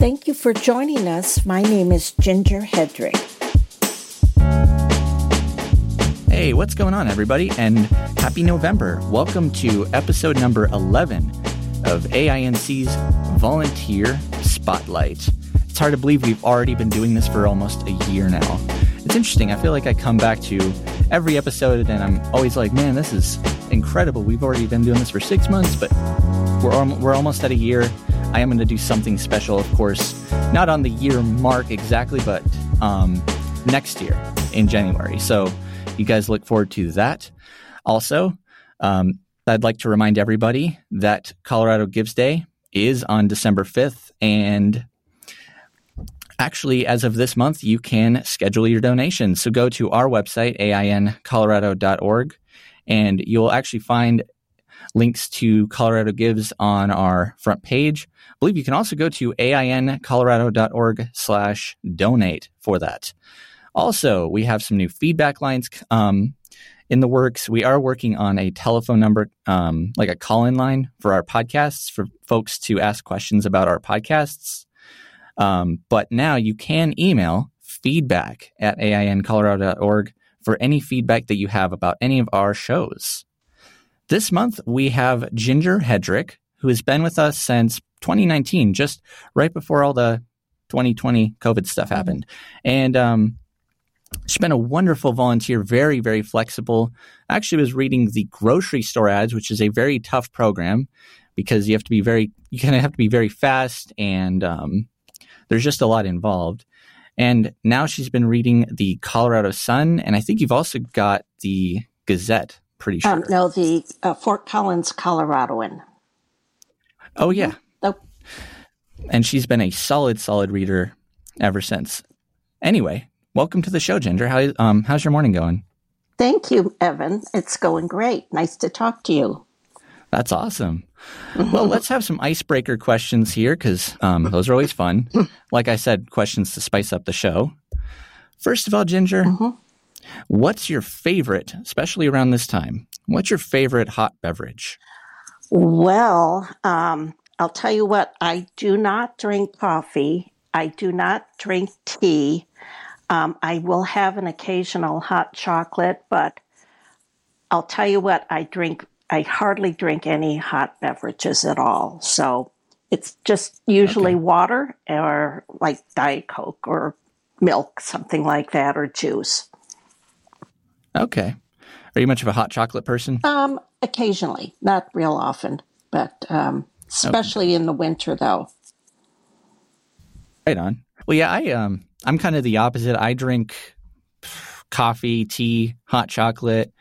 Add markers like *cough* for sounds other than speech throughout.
Thank you for joining us. My name is Ginger Hedrick. Hey, what's going on, everybody? And happy November. Welcome to episode number 11 of AINC's Volunteer Spotlight. It's hard to believe we've already been doing this for almost a year now. It's interesting. I feel like I come back to every episode and I'm always like, man, this is incredible. We've already been doing this for six months, but we're, we're almost at a year. I am going to do something special, of course, not on the year mark exactly, but um, next year in January. So you guys look forward to that. Also, um, I'd like to remind everybody that Colorado Gives Day is on December 5th. And actually, as of this month, you can schedule your donation. So go to our website, aincolorado.org, and you'll actually find links to Colorado Gives on our front page. I believe you can also go to aincolorado.org slash donate for that. Also, we have some new feedback lines um, in the works. We are working on a telephone number, um, like a call in line for our podcasts for folks to ask questions about our podcasts. Um, but now you can email feedback at aincolorado.org for any feedback that you have about any of our shows. This month, we have Ginger Hedrick, who has been with us since 2019, just right before all the 2020 COVID stuff happened. And um, she's been a wonderful volunteer, very, very flexible. Actually, was reading the grocery store ads, which is a very tough program because you have to be very, you kind of have to be very fast, and um, there's just a lot involved. And now she's been reading the Colorado Sun, and I think you've also got the Gazette pretty sure. Um, no, the uh, Fort Collins, Coloradoan. Oh yeah. Oh. And she's been a solid, solid reader ever since. Anyway, welcome to the show, Ginger. How um how's your morning going? Thank you, Evan. It's going great. Nice to talk to you. That's awesome. well, let's have some icebreaker questions here because um, those are always fun. *laughs* Like I said, questions to spice up the show. First of all, Ginger, mm-hmm. What's your favorite, especially around this time? What's your favorite hot beverage? Well, um, I'll tell you what, I do not drink coffee. I do not drink tea. Um, I will have an occasional hot chocolate, but I'll tell you what, I drink, I hardly drink any hot beverages at all. So it's just usually okay. water or like Diet Coke or milk, something like that, or juice. Okay. Are you much of a hot chocolate person? Um, occasionally, not real often, but um, especially okay. in the winter, though. Right on. Well, yeah, I um, I'm kind of the opposite. I drink coffee, tea, hot chocolate,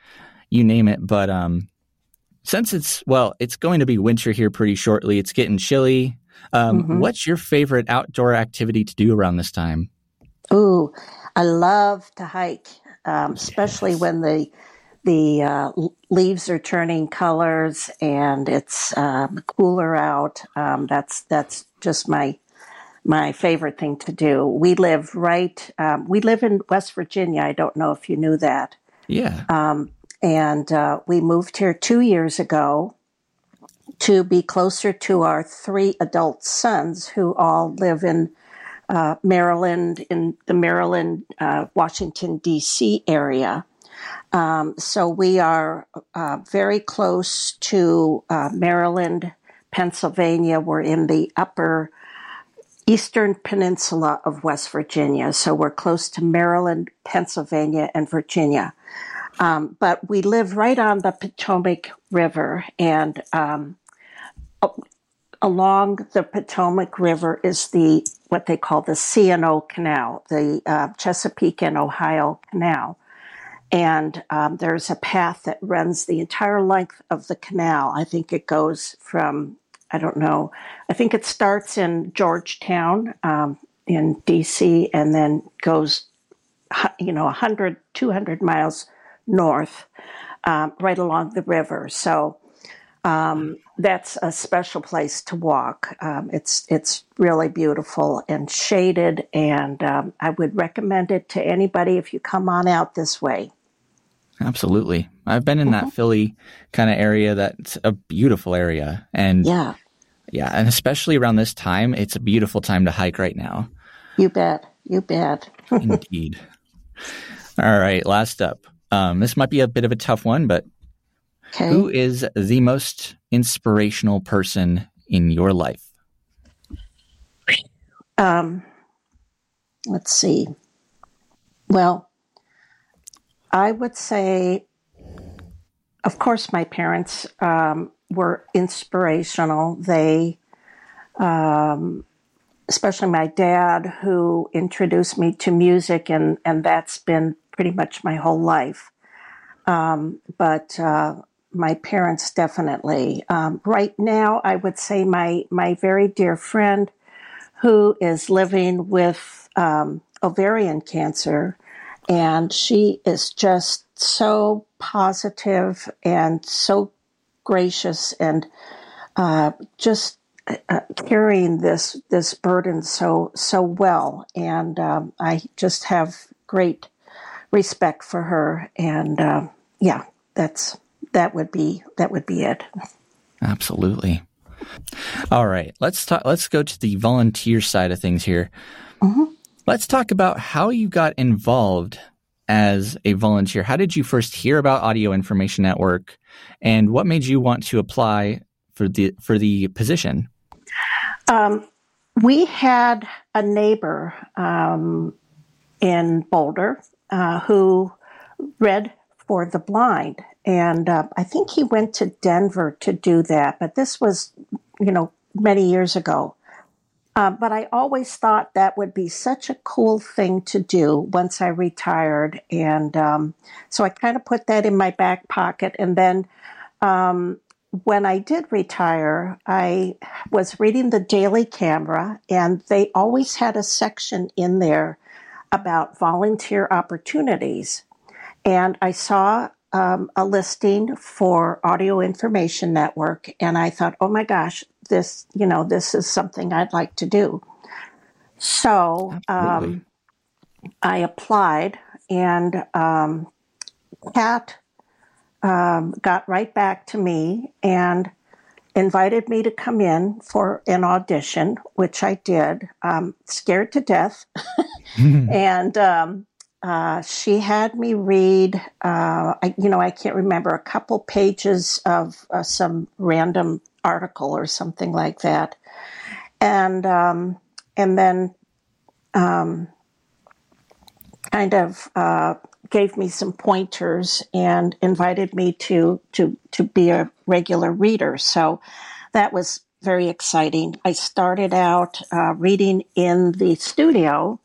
you name it. But um, since it's well, it's going to be winter here pretty shortly. It's getting chilly. Um, mm-hmm. What's your favorite outdoor activity to do around this time? Ooh, I love to hike um, especially yes. when the the uh, leaves are turning colors and it's um, cooler out. Um, that's that's just my my favorite thing to do. We live right. Um, we live in West Virginia. I don't know if you knew that. Yeah. Um, and uh, we moved here two years ago to be closer to our three adult sons who all live in uh, Maryland, in the Maryland, uh, Washington, D.C. area. Um, so we are uh, very close to uh, Maryland, Pennsylvania. We're in the upper eastern peninsula of West Virginia. So we're close to Maryland, Pennsylvania, and Virginia. Um, but we live right on the Potomac River, and um, along the Potomac River is the what they call the C&O Canal, the uh, Chesapeake and Ohio Canal. And um, there's a path that runs the entire length of the canal. I think it goes from, I don't know, I think it starts in Georgetown um, in DC and then goes, you know, 100, 200 miles north, um, right along the river. So um, that's a special place to walk. Um, it's it's really beautiful and shaded, and um, I would recommend it to anybody if you come on out this way. Absolutely, I've been in mm-hmm. that Philly kind of area. That's a beautiful area, and yeah, Yeah, and especially around this time, it's a beautiful time to hike right now. You bet. You bet. *laughs* Indeed. All right, last up. Um, this might be a bit of a tough one, but Okay. who is the most inspirational person in your life? Um, let's see. Well, I would say, of course, my parents um, were inspirational. They, um, especially my dad, who introduced me to music, and, and that's been pretty much my whole life. Um, but uh, my parents definitely. Um, right now, I would say my my very dear friend who is living with um, ovarian cancer, and she is just so positive and so gracious and uh, just uh, carrying this this burden so so well. And um, I just have great respect for her. And um yeah, that's that would be that would be it. Absolutely. All right, let's talk. Let's go to the volunteer side of things here. Let's talk about how you got involved as a volunteer. How did you first hear about Audio Information Network, and what made you want to apply for the for the position? Um, we had a neighbor um, in Boulder uh, who read for the blind, and uh, I think he went to Denver to do that. But this was, you know, many years ago. Uh, but I always thought that would be such a cool thing to do once I retired, and um, so I kind of put that in my back pocket. And then um, when I did retire, I was reading the Daily Camera, and they always had a section in there about volunteer opportunities. And I saw um, a listing for Audio Information Network, and I thought, oh my gosh, this, you know, this is something I'd like to do. So um, I applied, and um, Kat um, got right back to me and invited me to come in for an audition, which I did, um, scared to death. *laughs* *laughs* and um, uh, she had me read, uh, I, you know, I can't remember, a couple pages of uh, some random article or something like that. And, um, and then um, kind of uh, gave me some pointers and invited me to to to be a regular reader. So that was very exciting. I started out uh, reading in the studio,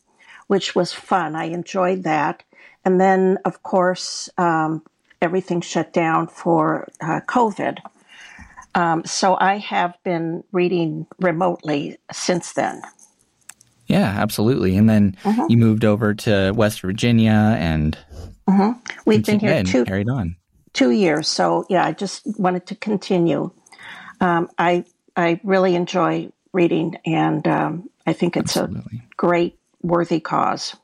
which was fun. I enjoyed that, and then of course um, everything shut down for uh, COVID. Um, so I have been reading remotely since then. Yeah, absolutely. And then you moved over to West Virginia and We've been here two carried on. two years. So yeah, I just wanted to continue. Um, I I really enjoy reading, and um, I think it's Absolutely. a great, worthy cause.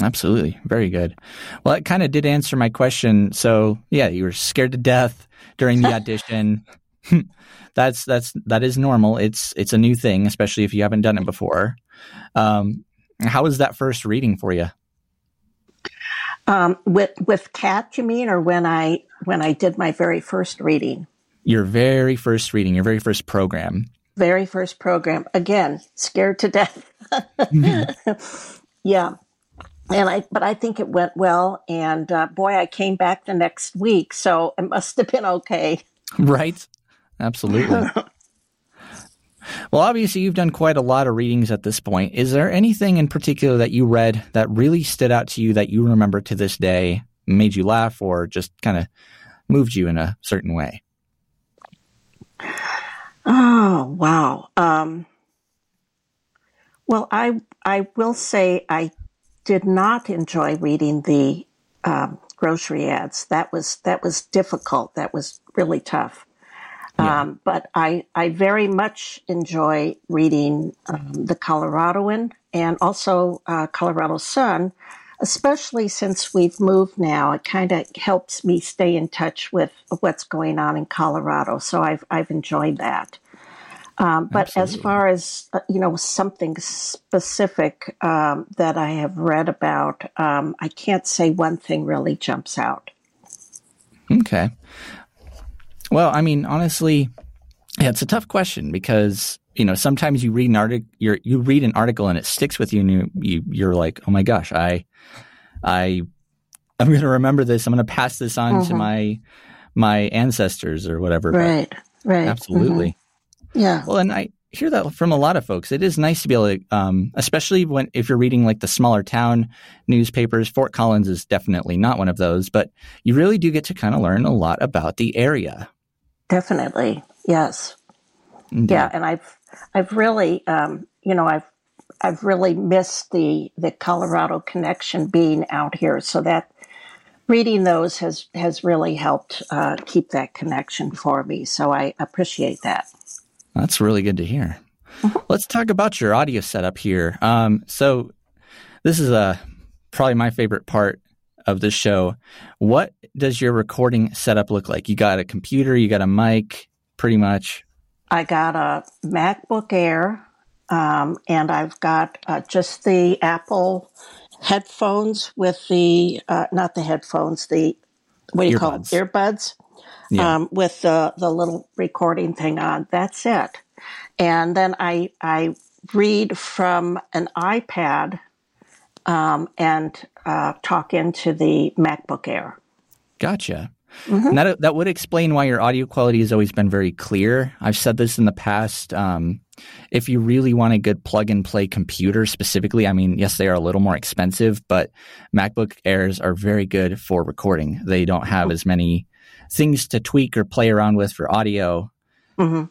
Absolutely. Very good. Well, it kind of did answer my question. So, yeah, you were scared to death during the *laughs* audition. *laughs* that's that's that is normal. It's it's a new thing, especially if you haven't done it before. Um, how was that first reading for you? Um, with with Cat, you mean, or when I when I did my very first reading, Your very first reading, your very first program. Very first program. Again, scared to death. *laughs* yeah. And I, but I think it went well. And uh, boy, I came back the next week, so it must have been okay. Right? Absolutely. *laughs* well, obviously, you've done quite a lot of readings at this point. Is there anything in particular that you read that really stood out to you that you remember to this day, made you laugh, or just kind of moved you in a certain way? Oh wow. Um, well, I I will say I did not enjoy reading the um, grocery ads. That was that was difficult. That was really tough. Um, but I I very much enjoy reading um, the Coloradoan and also uh, Colorado Sun, especially since we've moved now. It kind of helps me stay in touch with what's going on in Colorado. So I've I've enjoyed that. Um, but Absolutely. as far as uh, you know, something specific um, that I have read about, um, I can't say one thing really jumps out. Okay. Well, I mean, honestly, yeah, it's a tough question because you know sometimes you read an article, you read an article and it sticks with you, and you, you you're like, oh my gosh, I, I, I'm going to remember this. I'm going to pass this on to my my ancestors or whatever. But Right, right. absolutely. Mhm. Yeah. Well, and I hear that from a lot of folks. It is nice to be able to, um, especially when if you're reading like the smaller town newspapers. Fort Collins is definitely not one of those, but you really do get to kind of learn a lot about the area. Definitely. Yes. Indeed. Yeah, and I've I've really um, you know I've I've really missed the the Colorado connection being out here, so that reading those has has really helped uh, keep that connection for me. So I appreciate that. That's really good to hear. Let's talk about your audio setup here. Um, so this is a probably my favorite part of the show. What does your recording setup look like? You got a computer, you got a mic, pretty much. I got a MacBook Air, um, and I've got uh, just the Apple headphones with the uh, not the headphones, the what do you call it? Earbuds. Earbuds. Yeah. um, with the, the little recording thing on. That's it. And then I I read from an iPad um, and uh, talk into the MacBook Air. Gotcha. And that that would explain why your audio quality has always been very clear. I've said this in the past. Um, if you really want a good plug and play computer specifically, I mean, yes, they are a little more expensive, but MacBook Airs are very good for recording. They don't have as many things to tweak or play around with for audio. hmm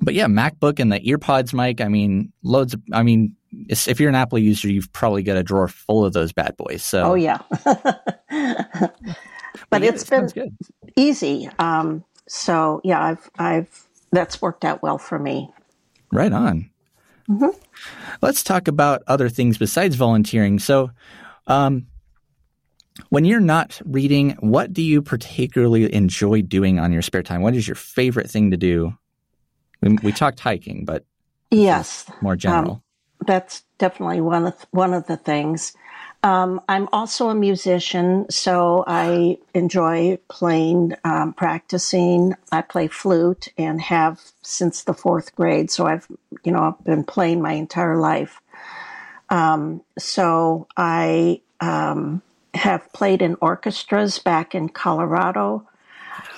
But yeah, MacBook and the EarPods mic, I mean, loads of, I mean, if you're an Apple user, you've probably got a drawer full of those bad boys. So, Oh yeah. *laughs* but yeah, it's it been good. easy. Um, so yeah, I've I've that's worked out well for me. Right on. Mhm. Let's talk about other things besides volunteering. So, um, when you're not reading, what do you particularly enjoy doing on your spare time? What is your favorite thing to do? We, we talked hiking, but Yes, more general. that's definitely one of one of the things. Um, I'm also a musician, so I enjoy playing, um, practicing. I play flute and have since the fourth grade, so I've you know I've been playing my entire life. Um, so I um, have played in orchestras back in Colorado.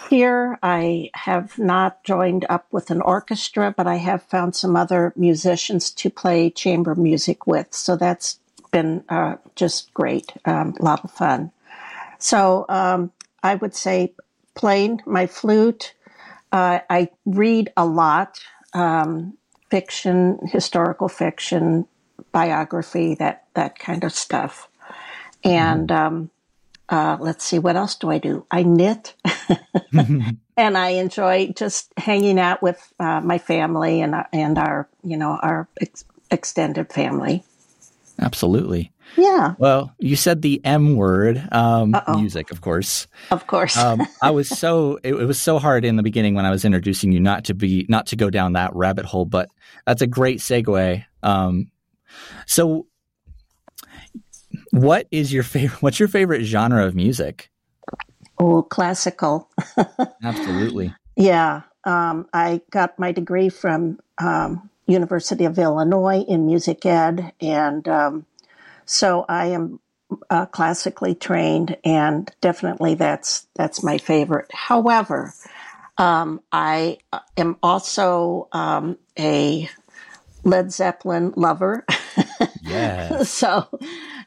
Here, I have not joined up with an orchestra, but I have found some other musicians to play chamber music with. So that's been uh, just great, um, a lot of fun. So um, I would say playing my flute. Uh, I read a lot, um, fiction, historical fiction, biography, that that kind of stuff. And um, uh, let's see, what else do I do? I knit, *laughs* *laughs* and I enjoy just hanging out with uh, my family and and our you know our ex- extended family. Absolutely. Yeah, Well, you said the M word, um, music, of course. of course. um, I was *laughs* so it, it was so hard in the beginning when I was introducing you not to be not to go down that rabbit hole, but that's a great segue. Um, so, what is your favorite? *laughs* What's your favorite genre of music? oh, classical. *laughs* Absolutely. Yeah, um, I got my degree from um, University of Illinois in music ed, and um, so I am uh, classically trained, and definitely that's that's my favorite. However, um, I am also um, a Led Zeppelin lover, *laughs* Yes. so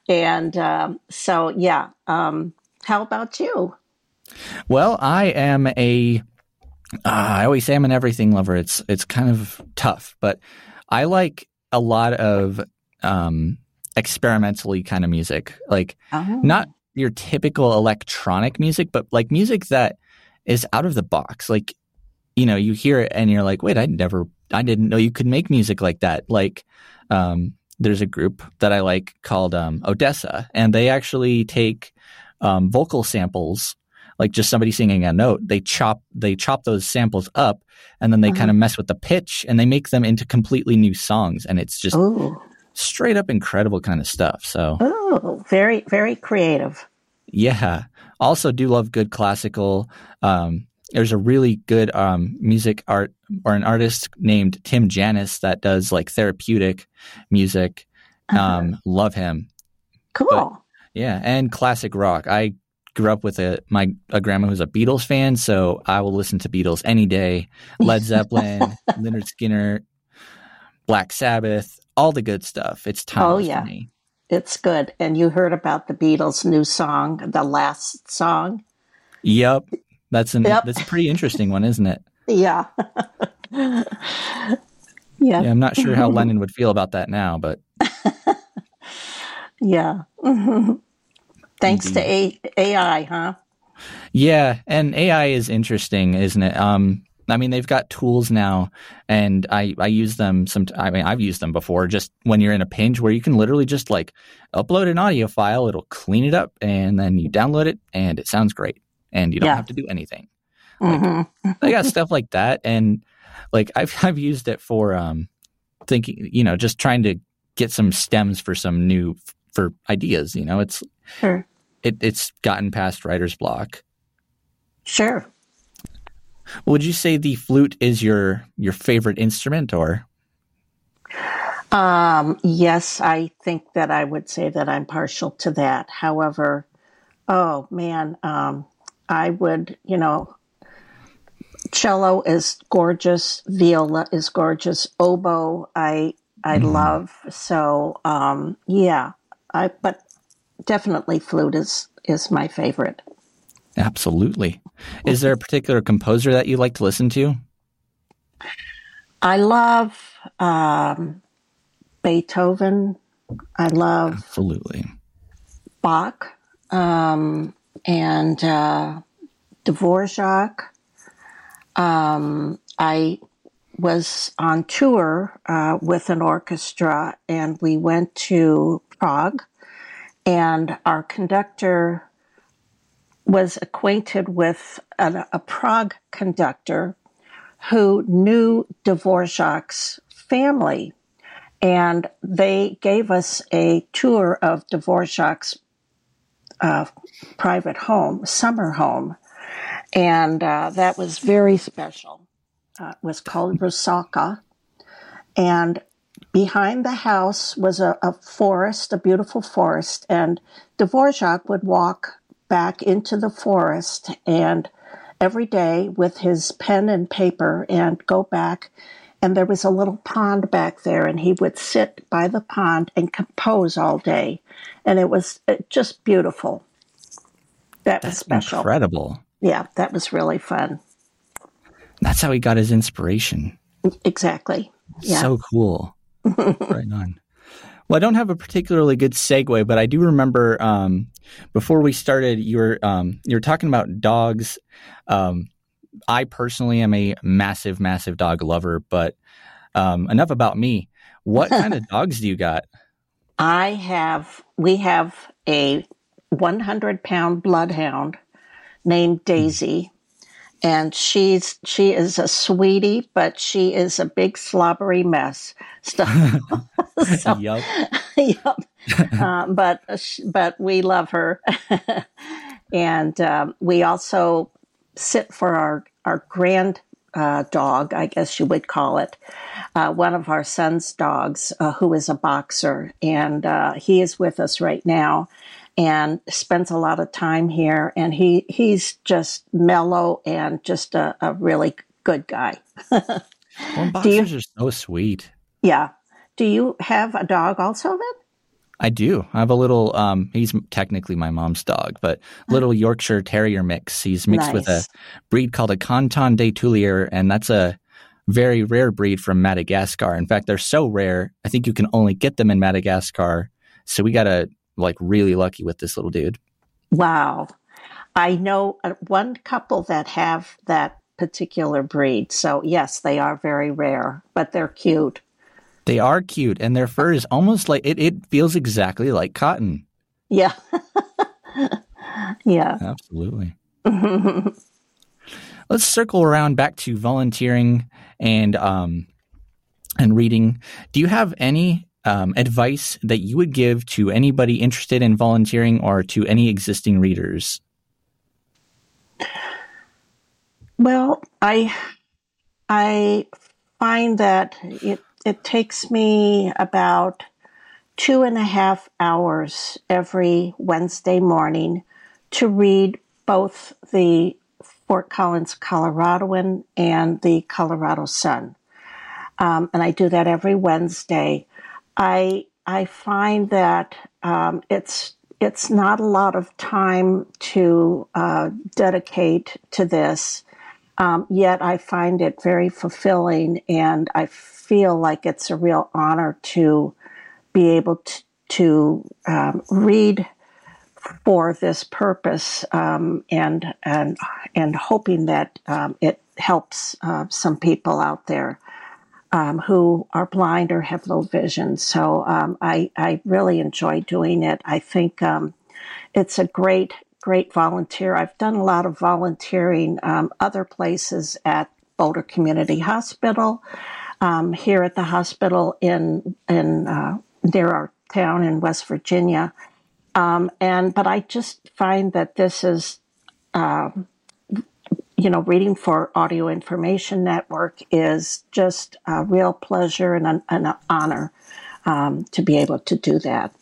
and um, so yeah. Um, how about you? Well, I am a. Uh, I always say I'm an everything lover. It's it's kind of tough, but I like a lot of um, experimentally kind of music, like Oh. not your typical electronic music, but like music that is out of the box. Like, you know, you hear it and you're like, wait, I never, I didn't know you could make music like that. Like, um, there's a group that I like called um, Odesza, and they actually take um, vocal samples like just somebody singing a note. They chop they chop those samples up and then they Uh-huh. kind of mess with the pitch and they make them into completely new songs and it's just Oh, straight up incredible kind of stuff. So oh, very, very creative. yeah. Also do love good classical. Um there's a really good um music art or an artist named Tim Janis that does like therapeutic music. Uh-huh. Um love him. cool. Yeah, and classic rock. I grew up with a my a grandma who's a Beatles fan, so I will listen to Beatles any day. Led Zeppelin, *laughs* Lynyrd Skynyrd, Black Sabbath, all the good stuff. It's oh, timeless Oh, yeah. for me. It's good. And you heard about the Beatles' new song, the last song? Yep, that's an Yep. that's a pretty interesting one, isn't it? *laughs* Yeah. *laughs* yeah. Yeah, I'm not sure how Lennon would feel about that now, but Yeah. Thanks to A- AI, huh? Yeah, and AI is interesting, isn't it? Um, I mean, they've got tools now, and I I use them. Some, I mean, I've used them before. Just when you're in a pinch, where you can literally just like upload an audio file, it'll clean it up, and then you download it, and it sounds great, and you don't Yeah. have to do anything. Like- *laughs* hmm I got stuff like that, and like I've *laughs* I've used it for um thinking, you know, just trying to get some stems for some new for ideas. You know, it's Sure. it it's gotten past writer's block. Sure. Would you say the flute is your your favorite instrument, or Um, yes, I think that I would say that I'm partial to that. However, oh man, um, I would, you know, cello is gorgeous, viola is gorgeous, oboe I I Mhm. love. So um, yeah, I but definitely flute is is my favorite. absolutely? Is there a particular composer that you like to listen to? I love um, Beethoven. I love Absolutely. Bach um, and uh, Dvorak. Um, I was on tour uh, with an orchestra and we went to Prague, and our conductor was acquainted with a, Prague conductor who knew Dvorak's family. And they gave us a tour of Dvorak's uh, private home, summer home. And uh, that was very special. Uh, it was called Vysoká. And behind the house was a, a forest, a beautiful forest. And Dvorak would walk back into the forest and every day with his pen and paper and go back and there was a little pond back there and he would sit by the pond and compose all day and it was uh, just beautiful that was special incredible. yeah that was really fun That's how he got his inspiration. exactly yeah So cool. *laughs* right on. Well, I don't have a particularly good segue, but I do remember um, before we started, you were um, you were talking about dogs. Um, I personally am a massive, massive dog lover, but um, enough about me. What kind of *laughs* dogs do you got? i have we have a 100 pound bloodhound named daisy and she's she is a sweetie but she is a big slobbery mess so, *laughs* *laughs* so Yup. *laughs* yep. uh, but but we love her, and um, we also sit for our our grand uh, dog, I guess you would call it, uh, one of our son's dogs, uh, who is a boxer, and uh, he is with us right now. And spends a lot of time here, and he he's just mellow and just a, a really good guy. *laughs* Well, Do you- boxers are so sweet. Yeah. Do you have a dog also then? I do. I have a little. Um, he's technically my mom's dog, but little Yorkshire Terrier mix. He's mixed with a breed called a Coton de Tulear, and that's a very rare breed from Madagascar. In fact, they're so rare. I think you can only get them in Madagascar. So we got a like really lucky with this little dude. Wow. I know uh, one couple that have that particular breed. So, yes, they are very rare, but they're cute. They are cute, and their fur is almost like it. It feels exactly like cotton. Yeah. *laughs* yeah. Absolutely. *laughs* Let's circle around back to volunteering and um, and reading. Do you have any um, advice that you would give to anybody interested in volunteering or to any existing readers? Well, I I find that it it takes me about two and a half hours every Wednesday morning to read both the Fort Collins Coloradoan and the Colorado Sun. Um, and I do that every Wednesday. I I find that um, it's it's not a lot of time to uh, dedicate to this. Um, yet I find it very fulfilling, and I feel like it's a real honor to be able to, to um, read for this purpose, um, and and and hoping that um, it helps uh, some people out there um, who are blind or have low vision. So um, I I really enjoy doing it. I think it's a great great volunteer. I've done a lot of volunteering um, other places at Boulder Community Hospital, um, here at the hospital in in uh, near our town in West Virginia, um, and but I just find that this is. You know, reading for Audio Information Network is just a real pleasure and an, an honor um, to be able to do that.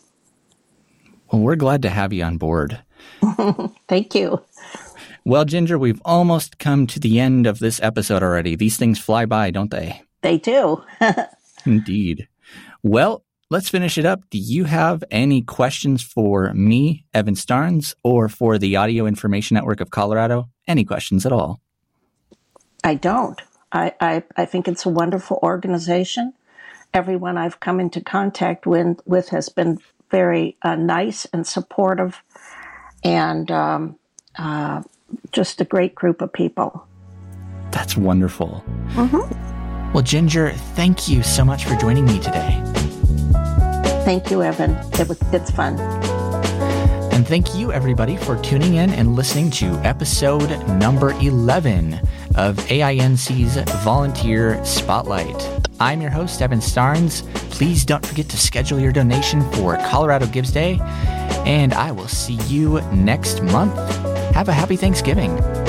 Well, we're glad to have you on board. *laughs* Thank you. Well, Ginger, we've almost come to the end of this episode already. These things fly by, don't they? They do. *laughs* Indeed. Well, let's finish it up. Do you have any questions for me, Evan Starnes, or for the Audio Information Network of Colorado? Any questions at all? I don't. I, I, I think it's a wonderful organization. Everyone I've come into contact with, with has been very uh, nice and supportive and um, uh, just a great group of people. That's wonderful. Mm-hmm. Well, Ginger, thank you so much for joining me today. Thank you, Evan. It was, it's fun. And thank you, everybody, for tuning in and listening to episode number 11 of AINC's Volunteer Spotlight. I'm your host, Evan Starnes. Please don't forget to schedule your donation for Colorado Gives Day, and I will see you next month. Have a happy Thanksgiving.